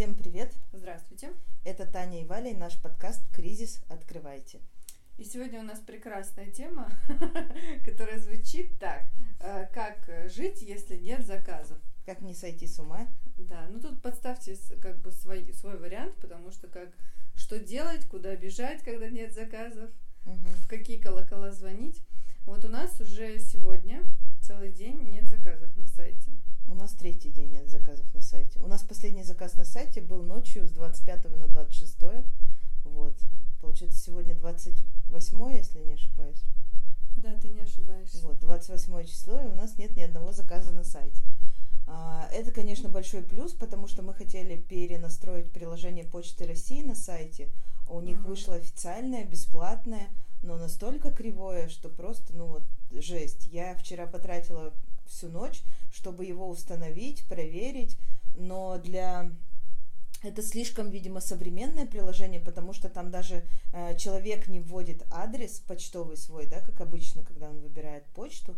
Всем привет! Здравствуйте! Это Таня и Валя и наш подкаст «Кризис. Открывайте». И сегодня у нас прекрасная тема, которая звучит так. Э, как жить, если нет заказов? Как не сойти с ума? Да, ну тут подставьте как бы свой, свой вариант, потому что как что делать, куда бежать, когда нет заказов, угу. в какие колокола звонить. Вот у нас уже сегодня целый день нет заказов на сайте. У нас третий день нет заказов на сайте. У нас последний заказ на сайте был ночью с 25 на 26. Вот. Получается, сегодня 28, если не ошибаюсь. Да, ты не ошибаешься. Вот, 28 число, и у нас нет ни одного заказа на сайте. А, это, конечно, большой плюс, потому что мы хотели перенастроить приложение Почты России на сайте. У них uh-huh. вышло официальное, бесплатное, но настолько кривое, что просто, ну вот, жесть. Я вчера потратила всю ночь, чтобы его установить, проверить, но для это слишком, видимо, современное приложение, потому что там даже э, человек не вводит адрес почтовый свой, да, как обычно, когда он выбирает почту,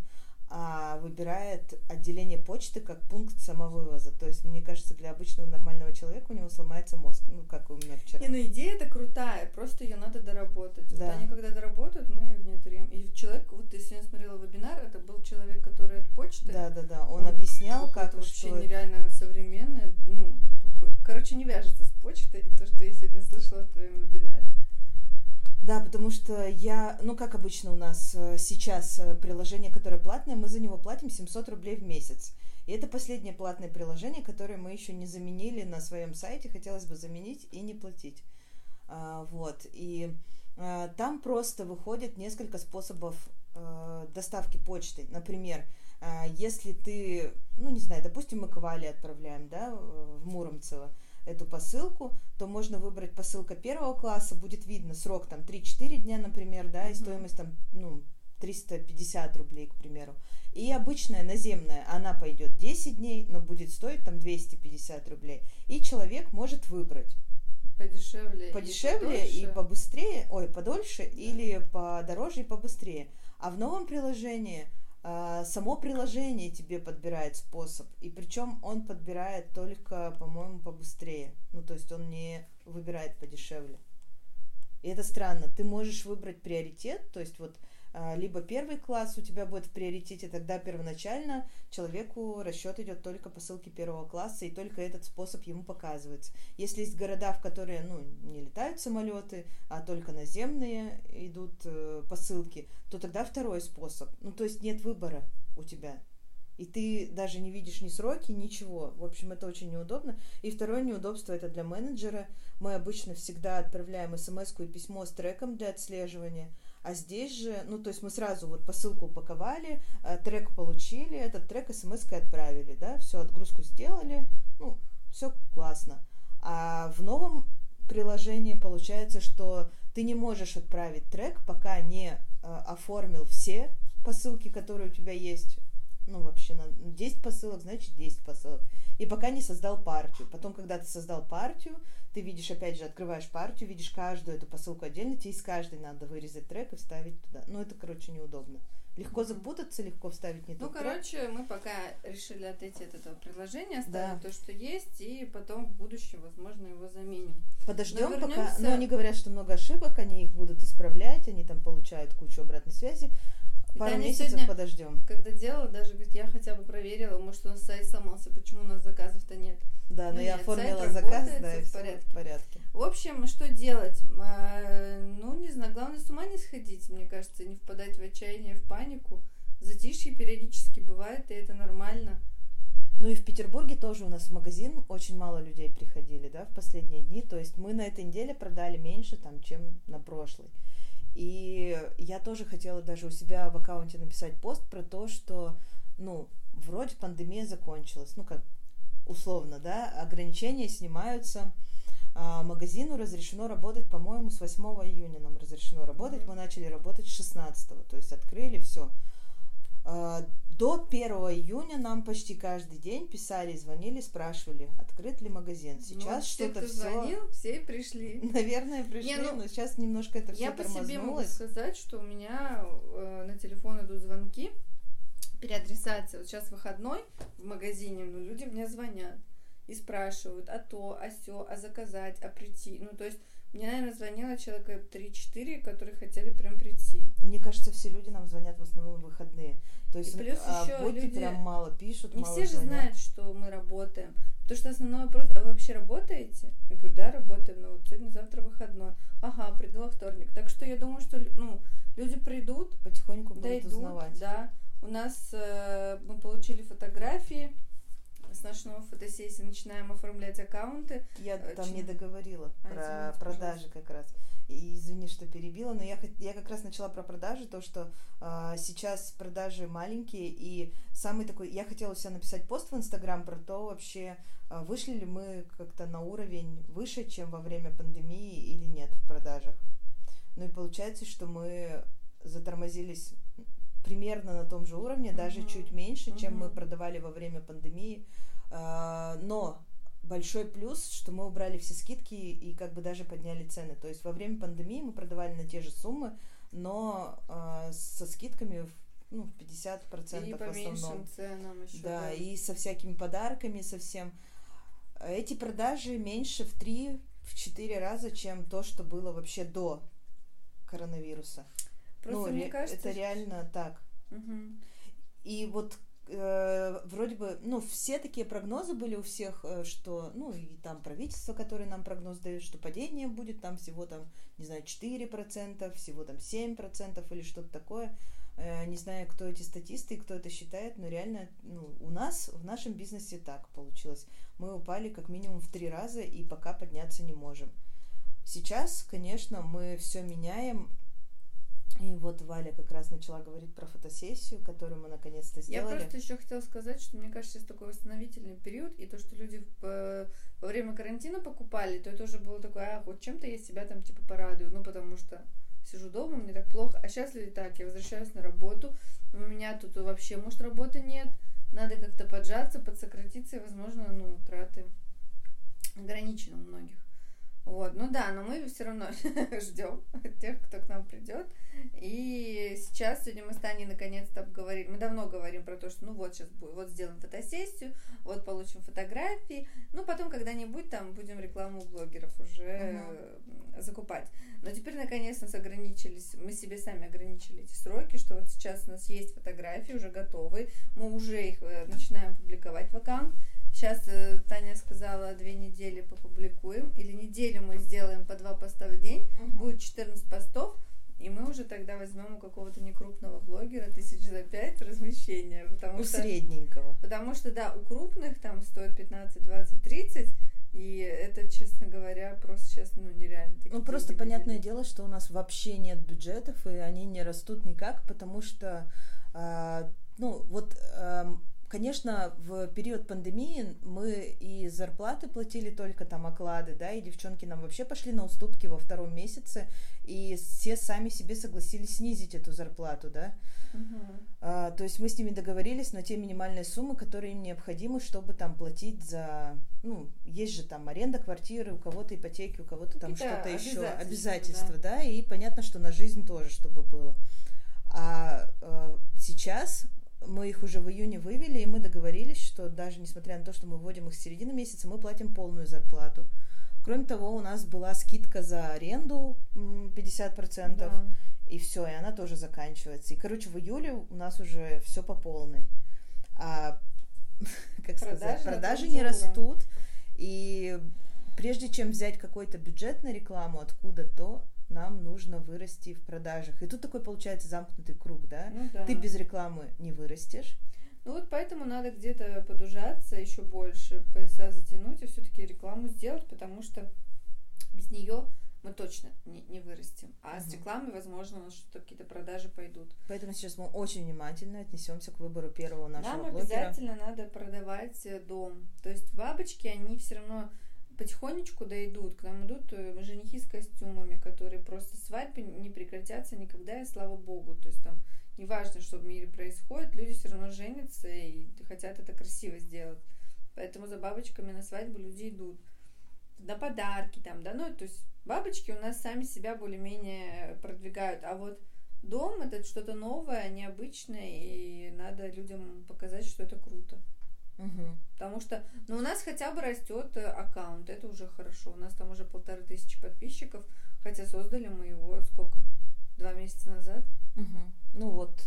а выбирает отделение почты как пункт самовывоза. То есть, мне кажется, для обычного нормального человека у него сломается мозг. Ну, как у меня вчера. Не, ну идея это крутая, просто ее надо доработать. Да. Вот они когда доработают, мы ее внедрим. И человек, вот ты сегодня смотрела вебинар, это был человек, который от почты. Да, да, да. Он, он объяснял, как вообще что... нереально современное. Ну, такой, короче, не вяжется с почтой, то, что я сегодня слышала в твоем вебинаре. Да, потому что я, ну как обычно у нас э, сейчас э, приложение, которое платное, мы за него платим 700 рублей в месяц. И это последнее платное приложение, которое мы еще не заменили на своем сайте, хотелось бы заменить и не платить. А, вот, и а, там просто выходит несколько способов доставки почты. Например, если ты, ну не знаю, допустим, мы к Вале отправляем, да, в Муромцево, эту посылку, то можно выбрать посылка первого класса, будет видно срок там 3-4 дня, например, да, и стоимость там, ну, 350 рублей, к примеру. И обычная наземная, она пойдет 10 дней, но будет стоить там 250 рублей. И человек может выбрать. Подешевле. Подешевле и, и побыстрее, ой, подольше, да. или подороже и побыстрее. А в новом приложении само приложение тебе подбирает способ, и причем он подбирает только, по-моему, побыстрее. Ну, то есть он не выбирает подешевле. И это странно. Ты можешь выбрать приоритет, то есть вот а, либо первый класс у тебя будет в приоритете, тогда первоначально человеку расчет идет только по ссылке первого класса, и только этот способ ему показывается. Если есть города, в которые ну, не летают самолеты, а только наземные идут э, посылки, то тогда второй способ. Ну, то есть нет выбора у тебя. И ты даже не видишь ни сроки, ничего. В общем, это очень неудобно. И второе неудобство это для менеджера. Мы обычно всегда отправляем смс и письмо с треком для отслеживания. А здесь же, ну, то есть мы сразу вот посылку упаковали, э, трек получили, этот трек смс-кой отправили, да, все, отгрузку сделали, ну, все классно. А в новом приложении получается, что ты не можешь отправить трек, пока не э, оформил все посылки, которые у тебя есть. Ну, вообще, на 10 посылок, значит 10 посылок. И пока не создал партию. Потом, когда ты создал партию, ты видишь, опять же, открываешь партию, видишь каждую эту посылку отдельно, тебе из каждой надо вырезать трек и вставить туда. Ну, это, короче, неудобно. Легко запутаться, легко вставить не ну, тот Ну, короче, трек. мы пока решили отойти от этого приложения, оставим да. то, что есть, и потом в будущем, возможно, его заменим. Подождем вернемся... пока. Но они говорят, что много ошибок, они их будут исправлять, они там получают кучу обратной связи. Пару месяцев сегодня, подождем. Когда делала, даже говорит, я хотя бы проверила, может, у нас сайт сломался, почему у нас заказов-то нет. Да, но ну, я нет, оформила заказ, да, и в порядке. в порядке. В общем, что делать? А, ну, не знаю, главное с ума не сходить, мне кажется, не впадать в отчаяние, в панику. Затишье периодически бывает, и это нормально. Ну и в Петербурге тоже у нас в магазин очень мало людей приходили, да, в последние дни. То есть мы на этой неделе продали меньше, там, чем на прошлой. И я тоже хотела даже у себя в аккаунте написать пост про то, что, ну, вроде пандемия закончилась, ну, как условно, да, ограничения снимаются, а, магазину разрешено работать, по-моему, с 8 июня нам разрешено работать, мы начали работать с 16, то есть открыли все. До 1 июня нам почти каждый день писали, звонили, спрашивали, открыт ли магазин. Ну, сейчас ну, что-то все... звонил, все пришли. Наверное, пришли, Не, ну, но сейчас немножко это все Я по себе могу сказать, что у меня э, на телефон идут звонки, переадресация. Вот сейчас выходной в магазине, но люди мне звонят. и спрашивают, а то, а все, а заказать, а прийти. Ну, то есть мне, наверное, звонило человека 3-4, которые хотели прям прийти. Мне кажется, все люди нам звонят в основном в выходные. То есть и плюс а еще люди... прям мало пишут, Не мало все же звонят. знают, что мы работаем. Потому что основной вопрос, а вы вообще работаете? Я говорю, да, работаем, но вот сегодня, завтра выходной. Ага, приду во вторник. Так что я думаю, что ну, люди придут, Потихоньку будут дойдут, узнавать. да. У нас э, мы получили фотографии с новой фотосессии, начинаем оформлять аккаунты. Я Э, там не договорила А, про извините, продажи как раз. И извини, что перебила, но я, я как раз начала про продажи, то, что а, сейчас продажи маленькие, и самый такой, я хотела у себя написать пост в Инстаграм про то вообще, а, вышли ли мы как-то на уровень выше, чем во время пандемии или нет в продажах. Ну и получается, что мы затормозились примерно на том же уровне, даже Мгм. чуть меньше, чем мы продавали во время пандемии. А, Но большой плюс, что мы убрали все скидки и как бы даже подняли цены. То есть во время пандемии мы продавали на те же суммы, но а, со скидками в, ну, в 50% и в по основном. меньшим ценам еще. Да, и со всякими подарками, со всем. Эти продажи меньше в 3-4 раза, чем то, что было вообще до коронавируса. Просто ну, мне кажется, это реально так. Мгм. И вот э, вроде бы, ну, все такие прогнозы были у всех, э, что, ну, и там правительство, которое нам прогноз дает, что падение будет там всего там, не знаю, 4%, всего там 7% или что-то такое. Э, не знаю, кто эти статисты и кто это считает, но реально, ну, у нас, в нашем бизнесе так получилось. Мы упали как минимум в три раза и пока подняться не можем. Сейчас, конечно, мы все меняем, и вот Валя как раз начала говорить про фотосессию, которую мы наконец-то Я сделали. просто еще хотела сказать, что мне кажется, сейчас такой восстановительный период, и то, что люди э, во время карантина покупали, то это уже было такое, а, хоть чем-то я себя там типа порадую, ну, потому что сижу дома, мне так плохо, а сейчас люди так, я возвращаюсь на работу, у меня тут вообще, может, работы нет, надо как-то поджаться, подсократиться, и, возможно, ну, траты ограничены у многих. Вот, ну да, но мы все равно ждем тех, кто к нам придет. И сейчас сегодня мы с Таней наконец-то обговорили. Мы давно говорим про то, что ну вот сейчас будет, вот сделаем фотосессию, вот получим фотографии. Ну, потом когда-нибудь там будем рекламу блогеров уже э, закупать. Но теперь наконец нас ограничились, мы себе сами ограничили эти сроки, что вот сейчас у нас есть фотографии уже готовые, мы уже их э, начинаем публиковать в аккаунт. Сейчас э, Таня сказала, две недели попубликуем, неделю мы сделаем по два поста в день, будет 14 постов, и мы уже тогда возьмем у какого-то некрупного блогера тысяч за пять размещения, потому У что... средненького. Потому что, да, у крупных там стоит 15, 20, 30, и это, честно говоря, просто сейчас, ну, нереально. такие Ну, просто понятное выделить. дело, что у нас вообще нет бюджетов, и они не растут никак, потому что, а, ну, вот, ам, конечно, в период пандемии мы и зарплаты платили только там оклады, да, и девчонки нам вообще пошли на уступки во втором месяце, и все сами себе согласились снизить эту зарплату, да. Мгм. А, то есть мы с ними договорились на те минимальные суммы, которые им необходимы, чтобы там платить за, ну, есть же там аренда квартиры, у кого-то ипотеки, у кого-то там Какие-то что-то еще, обязательства, обязательства, да. и понятно, что на жизнь тоже, чтобы было. А э, сейчас мы их уже в июне вывели, и мы договорились, что даже несмотря на то, что мы вводим их с середины месяца, мы платим полную зарплату. Кроме того, у нас была скидка за аренду м, 50%. Да. И все, и она тоже заканчивается. И, короче, в июле у нас уже все по полной. А, как Продажи сказать, продажи не растут. И прежде чем взять какой-то бюджет на рекламу откуда-то, нам нужно вырасти в продажах. И тут такой получается замкнутый круг, да? Ну да. Ты без рекламы не вырастешь. Ну вот поэтому надо где-то подужаться еще больше, пояса затянуть и все-таки рекламу сделать, потому что без нее мы точно не, не вырастем. А с Мгм. рекламой, возможно, у нас что-то какие-то продажи пойдут. Поэтому сейчас мы очень внимательно отнесемся к выбору первого нашего Нам блогера. обязательно надо продавать э, дом. То есть бабочки, они все равно потихонечку дойдут. К нам идут э, женихи с костюмами, которые просто свадьбы не прекратятся никогда, и слава богу. То есть там неважно, что в мире происходит, люди все равно женятся и хотят это красиво сделать. Поэтому за бабочками на свадьбу люди идут. На подарки там, да, ну, то есть бабочки у нас сами себя более-менее продвигают, а вот дом это что-то новое, необычное, и надо людям показать, что это круто. Угу. Потому что, ну, у нас хотя бы растет э, аккаунт, это уже хорошо. У нас там уже полторы тысячи подписчиков, хотя создали мы его сколько? Два месяца назад. Угу. Ну вот.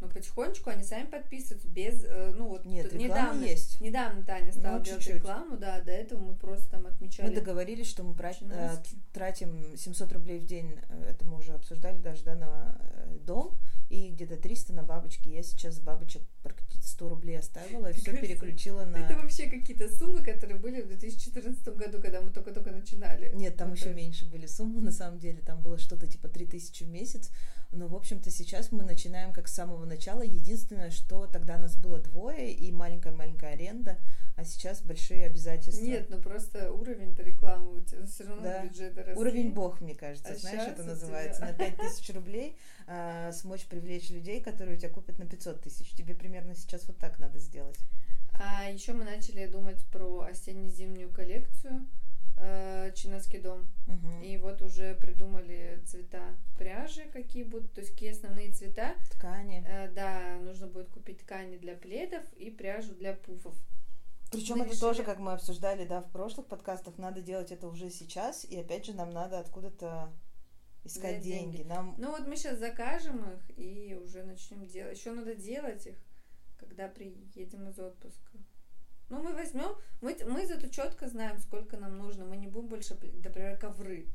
Но потихонечку они сами подписываются без, э, ну вот Нет, недавно есть. Недавно Таня стала ну, делать чуть-чуть. рекламу, да, до этого мы просто там отмечали. Мы договорились, что мы э, тратим 700 рублей в день, это мы уже обсуждали даже, да, на дом и где-то 300 на бабочки. Я сейчас бабочек практически 100 рублей оставила и все переключила на... Это вообще какие-то суммы, которые были в 2014 году, когда мы только-только начинали. Нет, там вот еще меньше были суммы, на самом деле. Там было что-то типа 3000 в месяц. Но, в общем-то, сейчас мы начинаем как с самого начала. Единственное, что тогда нас было двое и маленькая-маленькая аренда, а сейчас большие обязательства. Нет, ну просто уровень-то рекламы у тебя все равно да. бюджет растет. Уровень бог, мне кажется. А Знаешь, это называется. Тебя... На 5000 рублей а, смочь привлечь людей, которые у тебя купят на 500 тысяч. Тебе примерно сейчас вот так надо сделать. А еще мы начали думать про осенне-зимнюю коллекцию э, Чинаский дом. Угу. И вот уже придумали цвета пряжи, какие будут, то есть какие основные цвета. Ткани. Э, да, нужно будет купить ткани для пледов и пряжу для пуфов. Причем это решили... тоже, как мы обсуждали, да, в прошлых подкастах, надо делать это уже сейчас, и опять же нам надо откуда-то искать деньги. деньги. Нам... Ну вот мы сейчас закажем их и уже начнем делать. Еще надо делать их, когда приедем из отпуска. Ну, мы возьмем, мы, мы зато четко знаем, сколько нам нужно. Мы не будем больше, например, ковры.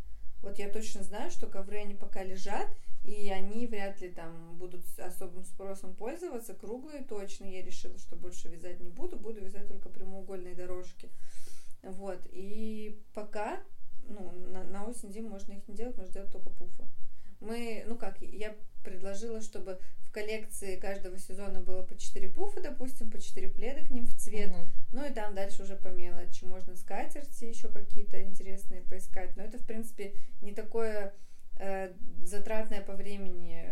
Вот я точно знаю, что ковры, они пока лежат, и они вряд ли там будут особым спросом пользоваться. Круглые точно я решила, что больше вязать не буду, буду вязать только прямоугольные дорожки. Вот, и пока, ну, на, на осень-зиму можно их не делать, можно делать только пуфы. Мы, ну как, я предложила, чтобы в коллекции каждого сезона было по 4 пуфа, допустим, по 4 пледа к ним в цвет. Угу. Ну и там дальше уже по мелочи. Можно скатерти еще какие-то интересные поискать. Но это, в принципе, не такое затратное по времени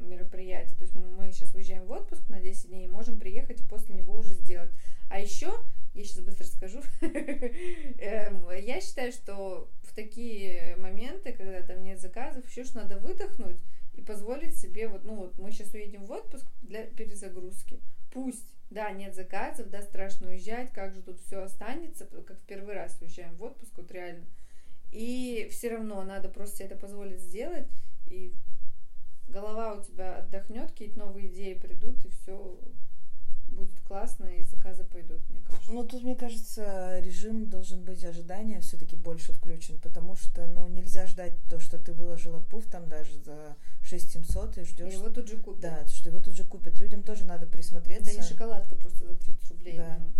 мероприятие. То есть мы сейчас уезжаем в отпуск на 10 дней и можем приехать и после него уже сделать. А еще, я сейчас быстро скажу, эм, я считаю, что в такие моменты, когда там нет заказов, еще ж надо выдохнуть и позволить себе, вот, ну вот мы сейчас уедем в отпуск для перезагрузки. Пусть, да, нет заказов, да, страшно уезжать, как же тут все останется, как в первый раз уезжаем в отпуск, вот реально. И все равно надо просто себе это позволить сделать, и голова у тебя отдохнет, какие-то новые идеи придут, и все будет классно, и заказы пойдут, мне кажется. Ну, тут, мне кажется, режим должен быть ожидания все-таки больше включен, потому что, ну, нельзя ждать то, что ты выложила пуф там даже за 6700 и ждешь. Его тут же купят. Да, что его тут же купят. Людям тоже надо присмотреться. Это не шоколадка просто за 30 рублей. Да. Ну.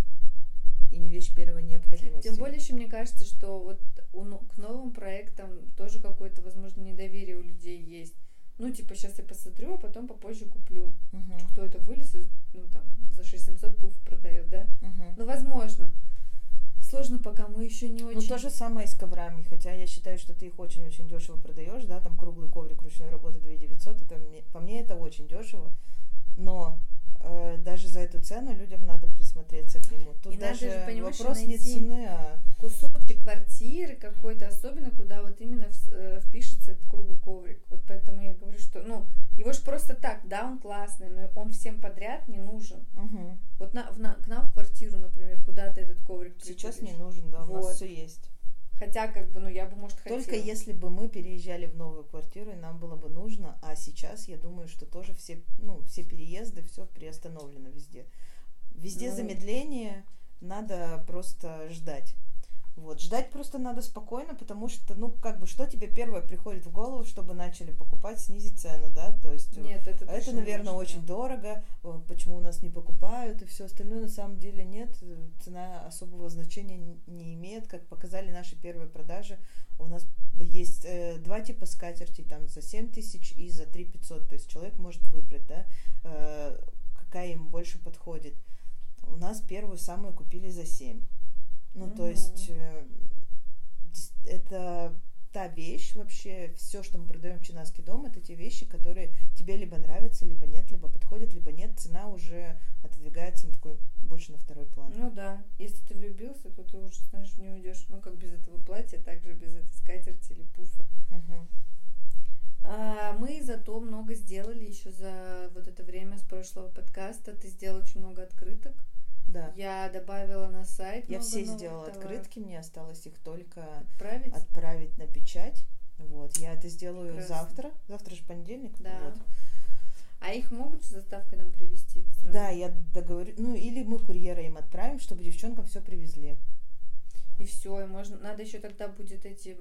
И не вещь первой необходимости. Тем более еще мне кажется, что вот у, к новым проектам тоже какое-то, возможно, недоверие у людей есть ну, типа, сейчас я посмотрю, а потом попозже куплю. Угу. Кто это вылез, ну, там, за 6700 пуф продает, да? Угу. Ну, возможно. Сложно, пока мы еще не очень. Ну, то же самое и с коврами, хотя я считаю, что ты их очень-очень дешево продаешь, да, там круглый коврик ручной работы 2900, это, по мне это очень дешево, но э, даже за эту цену людям надо присмотреться к нему. Тут и даже же, вопрос не цены, а кусочек квартиры какой-то, особенно куда вот именно э, впишется этот круглый коврик. Вот поэтому я говорю, что, ну, его же просто так, да, он классный, но он всем подряд не нужен. Угу. Вот на, в, на, к нам в квартиру, например, куда ты этот коврик Сейчас не нужен, да, вот. у нас все есть. Хотя, как бы, ну, я бы, может, хотела. Только если бы мы переезжали в новую квартиру, и нам было бы нужно, а сейчас, я думаю, что тоже все, ну, все переезды, все приостановлено везде. Везде ну... замедление, надо просто ждать. Вот, ждать просто надо спокойно, потому что, ну, как бы, что тебе первое приходит в голову, чтобы начали покупать, снизить цену, да? То есть, нет, это, это наверное, очень да. дорого, э, почему у нас не покупают, и все остальное на самом деле нет, цена особого значения не имеет, как показали наши первые продажи. У нас есть э, два типа скатертей, там, за 7 тысяч и за 3 500, то есть человек может выбрать, да, э, какая им больше подходит. У нас первую самую купили за 7 ну, mm-hmm. то есть э, это та вещь вообще, все, что мы продаем в Чинаский дом, это те вещи, которые тебе либо нравятся, либо нет, либо подходят, либо нет. Цена уже отодвигается на такой больше на второй план. Ну да, если ты влюбился, то ты уже, знаешь, не уйдешь. Ну, как без этого платья, так же без этой скатерти или пуфа. Угу. А, мы зато много сделали еще за вот это время с прошлого подкаста. Ты сделал очень много открыток Да. Я добавила на сайт. Я все сделала товаров. открытки, мне осталось их только Отправить? отправить на печать. Вот, я это сделаю Прекрасно. завтра. Завтра же понедельник. Да. Вот. А их могут с доставкой нам привезти? сразу? Да, я договорю. Ну, или мы курьера им отправим, чтобы девчонкам все привезли. И все, и можно. Надо еще тогда будет эти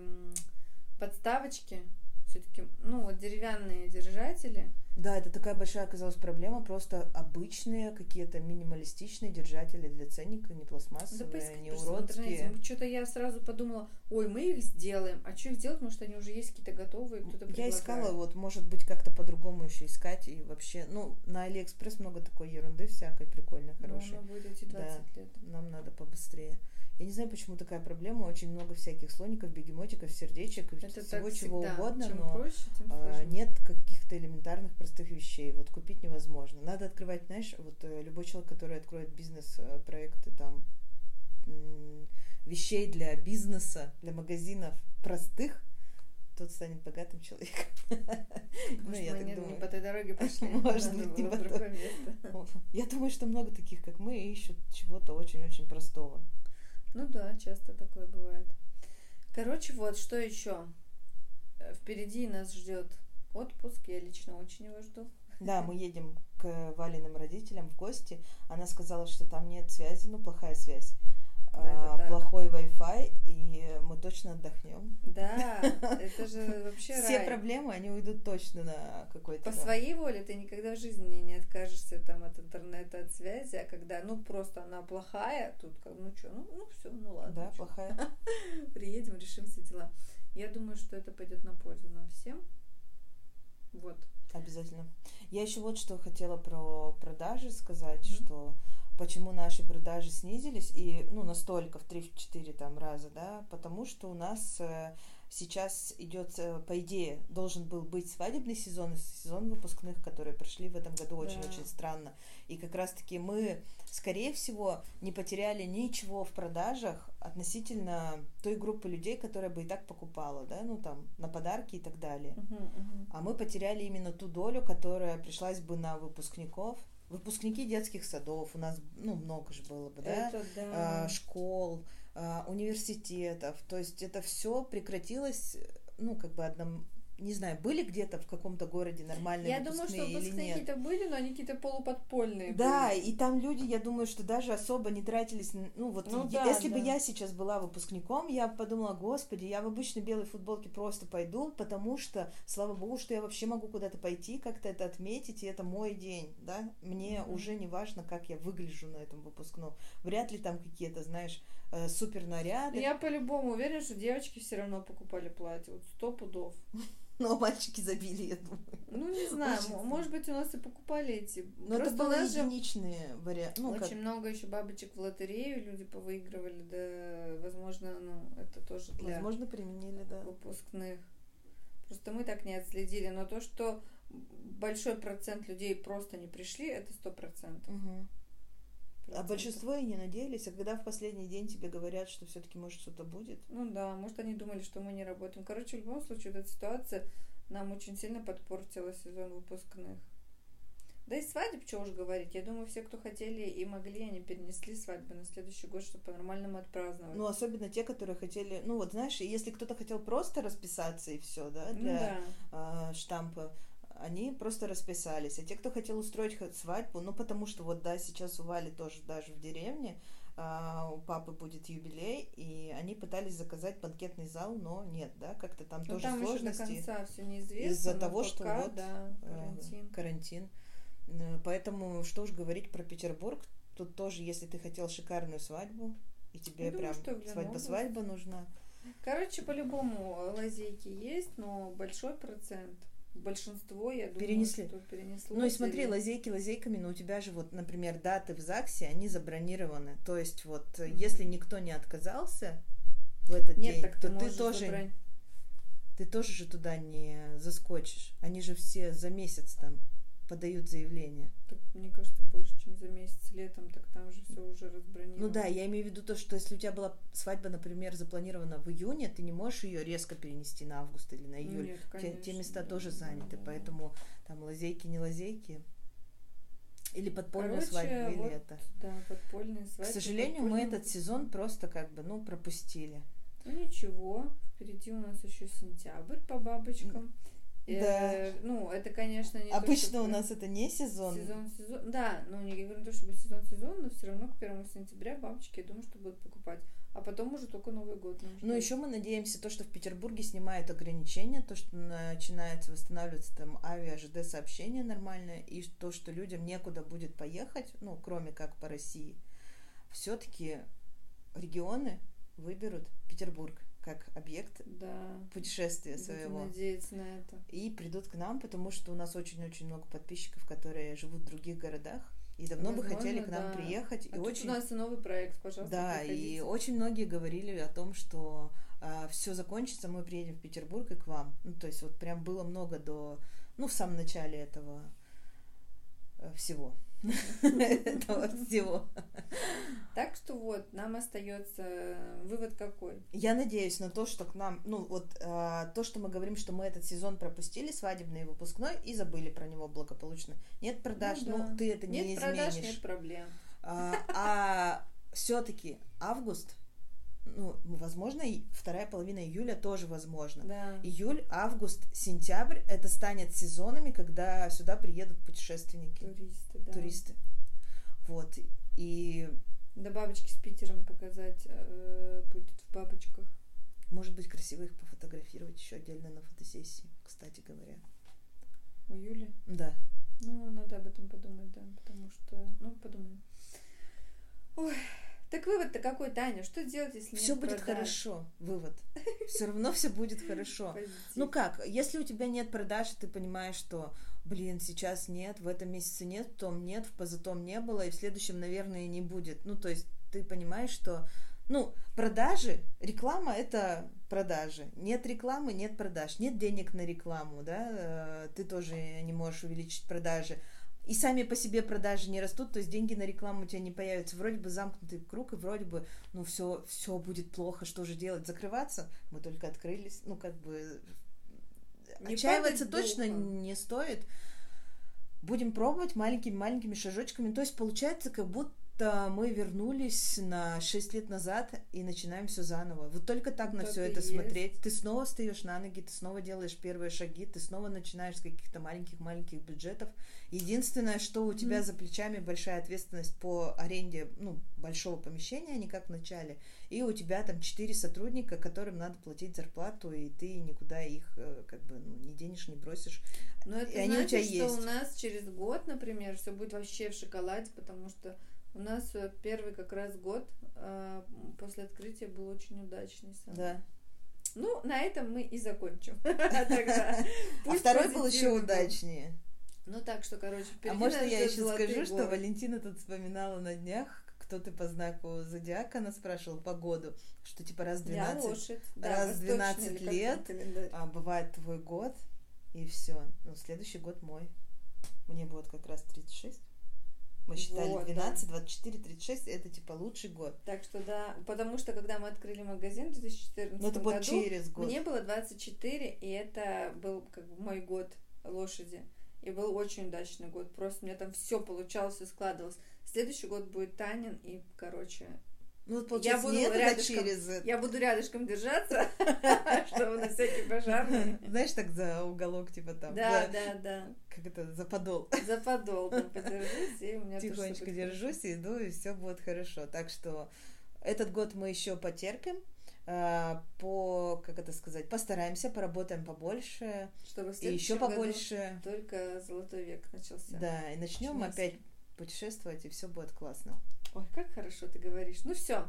подставочки. Все-таки, ну, вот деревянные держатели. Да, это такая большая оказалась проблема. Просто обычные какие-то минималистичные держатели для ценника, не Да пластмассовые, поискать не уродские. Что-то я сразу подумала, ой, мы их сделаем. А что их делать? Может, они уже есть какие-то готовые, кто-то Я искала, вот, может быть, как-то по-другому еще искать. И вообще, ну, на Алиэкспресс много такой ерунды всякой прикольной, Но хорошей. оно будет эти 20 лет. Нам надо побыстрее. Я не знаю, почему такая проблема. Очень много всяких слоников, бегемотиков, сердечек, Это всего чего всегда. угодно, Чем но проще, тем а, сложнее. нет каких-то элементарных простых вещей. Вот купить невозможно. Надо открывать, знаешь, вот э, любой человек, который откроет бизнес-проекты там м, вещей для бизнеса, для магазинов простых, тот станет богатым человеком. Ну, я так не, не думаю. по той дороге пошли. Может быть, не по место. Я думаю, что много таких, как мы, ищут чего-то очень-очень простого. Ну да, часто такое бывает. Короче, вот что еще. Впереди нас ждет отпуск. Я лично очень его жду. Да, мы едем к Валиным родителям в гости. Она сказала, что там нет связи, ну, плохая связь. это а, плохой Wi-Fi, и мы точно отдохнем. Да, это же вообще Все рай. проблемы, они уйдут точно на какой-то... По своей воле ты никогда в жизни не откажешься там от интернета, от связи, а когда, ну, просто она плохая, тут как, ну что, ну, ну все, ну ладно. Да, чё. плохая. Приедем, решим все дела. Я думаю, что это пойдет на пользу нам всем. Вот. Обязательно. Я еще вот что хотела про продажи сказать, Мгм. что почему наши продажи снизились и ну настолько в 3-4 там раза, да, потому что у нас э, сейчас идет, э, по идее, должен был быть свадебный сезон сезон выпускных, которые прошли в этом году очень-очень Да. странно. И как раз-таки мы, скорее всего, не потеряли ничего в продажах относительно той группы людей, которая бы и так покупала, да, ну там на подарки и так далее. Мгм, мгм. А мы потеряли именно ту долю, которая пришлась бы на выпускников. Выпускники детских садов у нас, ну, много же было бы, да? Это да. А, школ, университетов. То есть это все прекратилось, ну, как бы одном... Не знаю, были где-то в каком-то городе нормальные Я думаю, что выпускные или нет? выпускники-то были, но они какие-то полуподпольные Да, были. и там люди, я думаю, что даже особо не тратились. Ну вот, Ну е- да, если бы да. я сейчас была выпускником, я бы подумала, господи, я в обычной белой футболке просто пойду, потому что, слава богу, что я вообще могу куда-то пойти, как-то это отметить, и это мой день, да. Мне Мгм. уже не важно, как я выгляжу на этом выпускном. Вряд ли там какие-то, знаешь, э, супер наряды. Я по-любому уверена, что девочки все равно покупали платье. Вот сто пудов. Но мальчики забили, я думаю. Ну, не знаю, Очень может быть, у нас и покупали эти. Но это Просто был у нас же единичный вариант. Ну, как- очень много еще бабочек в лотерею люди повыигрывали, да, возможно, ну, это тоже для возможно, применили, да. выпускных. Просто мы так не отследили, но то, что большой процент людей просто не пришли, это сто процентов. Мгм. А большинство и не надеялись, а когда в последний день тебе говорят, что все-таки может что-то будет. Ну да, может, они думали, что мы не работаем. Короче, в любом случае, вот эта ситуация нам очень сильно подпортила сезон выпускных. Да и свадеб, что уж говорить. Я думаю, все, кто хотели и могли, они перенесли свадьбы на следующий год, чтобы по-нормальному отпраздновать. Ну, особенно те, которые хотели, ну вот знаешь, если кто-то хотел просто расписаться и все, да, Ну для да. а, штампа, они просто расписались. А те, кто хотел устроить свадьбу, ну потому что вот да, сейчас у Вали тоже даже в деревне а, у папы будет юбилей, и они пытались заказать банкетный зал, но нет, да, как-то там Ну тоже там еще до сложности. конца все неизвестно. из-за но того, что пока, вот, да, э, карантин. карантин. Поэтому что уж говорить про Петербург, тут тоже, если ты хотел шикарную свадьбу, и тебе Я думаю, прям что свадьба-свадьба нужна. Короче, по-любому лазейки есть, но большой процент. Большинство, я думаю, Перенесли. что перенесло. Ну и смотри, лазейки лазейками, но у тебя же вот, например, даты в ЗАГСе, они забронированы. То есть вот, э, Мгм. если никто не отказался в этот Нет, день, так то ты, тоже, забрать. ты тоже же туда не заскочишь. Они же все за месяц там подают заявление. Так, мне кажется, больше, чем за месяц летом, так там же все уже разбронировано. Ну да, я имею в виду то, что если у тебя была свадьба, например, запланирована в июне, ты не можешь ее резко перенести на август или на июль. нет, те, конечно, те места да, тоже заняты, да, поэтому там лазейки, не лазейки. Или подпольную Короче, свадьбу, или вот, это. Да, подпольные свадьбы. К сожалению, мы подпольные- этот сезон просто как бы, ну, пропустили. Ну ничего, впереди у нас еще сентябрь по бабочкам. Да. Э, ну, это, конечно, не то, Обычно что у нас это не сезон. сезон, сезон. Да, ну не говорю то, чтобы сезон, сезон, но все равно к первому сентября бабочки, я думаю, что будут покупать. А потом уже только Новый год. Ну, ждать. еще мы надеемся, то, что в Петербурге снимают ограничения, то, что начинается восстанавливаться там авиа, ЖД сообщение нормальное, и то, что людям некуда будет поехать, ну, кроме как по России, все-таки регионы выберут Петербург как объект Да. путешествия Будем своего. надеяться на это. И придут к нам, потому что у нас очень-очень много подписчиков, которые живут в других городах, и давно бы Возможно, хотели к нам да. приехать. А и очень... у нас и новый проект, пожалуйста, Да, и приходите. очень многие говорили о том, что все закончится, мы приедем в Петербург и к вам. Ну, то есть вот прям было много до, ну, в самом начале этого э, всего. Этого всего. Так что вот, нам остается э, вывод какой? Я надеюсь на то, что к нам, ну вот а, то, что мы говорим, что мы этот сезон пропустили, свадебный и выпускной, и забыли про него благополучно. Нет продаж, Ну ну, да. ты это не Нет изменишь. продаж, нет проблем. А, все-таки август, ну, возможно, и вторая половина июля тоже возможно. Да. Июль, август, сентябрь это станет сезонами, когда сюда приедут путешественники, Туристы, да. туристы. Вот. И Да бабочки с Питером показать э, будет в бабочках. может быть красиво их пофотографировать еще отдельно на фотосессии, кстати говоря. У Юли. Да. Ну, надо об этом подумать, да, потому что... Ну, подумаем. Ой, так вывод-то какой, Таня? Что делать, если Все будет продаж? хорошо. Вывод. Все равно все будет хорошо. Ну как, если у тебя нет продаж, ты понимаешь, что, блин, сейчас нет, в этом месяце нет, в том нет, в позатом не было, и в следующем, наверное, не будет. Ну, то есть ты понимаешь, что, ну, продажи, реклама это продажи. Нет рекламы, нет продаж. Нет денег на рекламу, да, э, ты тоже не можешь увеличить продажи. И сами по себе продажи не растут, то есть деньги на рекламу у тебя не появятся. Вроде бы замкнутый круг, и вроде бы, ну, все, все будет плохо, что же делать? Закрываться? Мы только открылись, ну, как бы Не Отчаиваться точно духом. не стоит. Будем пробовать маленькими-маленькими шажочками. То есть получается, как будто мы вернулись на 6 лет назад и начинаем все заново. Вот только так на все это есть. смотреть. Ты снова встаешь на ноги, ты снова делаешь первые шаги, ты снова начинаешь с каких-то маленьких-маленьких бюджетов. Единственное, что у тебя Мгм. за плечами большая ответственность по аренде ну, большого помещения, а не как в начале. И у тебя там четыре сотрудника, которым надо платить зарплату, и ты никуда их э, как бы ну, не денешь, не бросишь. Но это и они у значит, тебя что есть. у нас через год, например, все будет вообще в шоколаде, потому что у нас э, первый как раз год э, после открытия был очень удачный. сам. Да. Ну, на этом мы и закончим. А Пусть второй был еще удачнее. Ну так что, короче, А можно я еще скажу, что. Валентина тут вспоминала на днях, кто ты по знаку зодиака, она спрашивала погоду, что типа раз в Я 12 лошадь. Да, раз восточный 12 или как там лет. а, бывает твой год, и все. Ну, следующий год мой. Мне будет как раз 36. Мы считали Вот, 12, 24, 36, это типа лучший год. Так что да, потому что когда мы открыли магазин в 2014 Но Ну, это будет году, через год. мне было 24, и это был как бы мой год лошади. И был очень удачный год. Просто у меня там все получалось и складывалось. Следующий год будет Танин, и, короче, Ну, вот получается, буду не это рядышком. через... это. я буду рядышком держаться, чтобы на всякий пожарный. Знаешь, так за уголок, типа там, Да, да, да. Как это, за подол. За подол и у меня Тихонечко держусь, иду, и все будет хорошо. Так что этот год мы еще потерпим, а, по, как это сказать, постараемся, поработаем побольше. Чтобы и еще побольше. Только золотой век начался. Да, и начнем Начинается. опять путешествовать, и все будет классно. Ой, как хорошо ты говоришь. Ну все.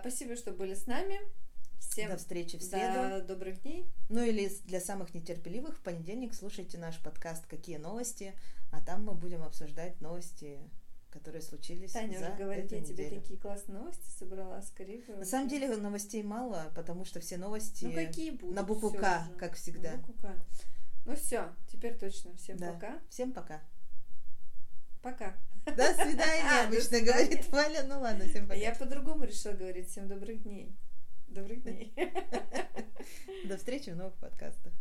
Спасибо, что были с нами. Всем До встречи в среду. до добрых дней. Ну или для самых нетерпеливых в понедельник слушайте наш подкаст «Какие новости?», а там мы будем обсуждать новости, которые случились Таня за уже говорит, эту я тебе неделю. такие классные новости собрала, скорее На самом деле новостей мало, потому что все новости Ну какие будут? на букву К, уже. как всегда. На букву К. Ну все, теперь точно. Всем Да. пока. Всем пока. Пока. До свидания, А, обычно говорит Валя. Ну ладно, всем пока. я по-другому решила говорить. Всем добрых дней. Добрых дней. До встречи в новых подкастах.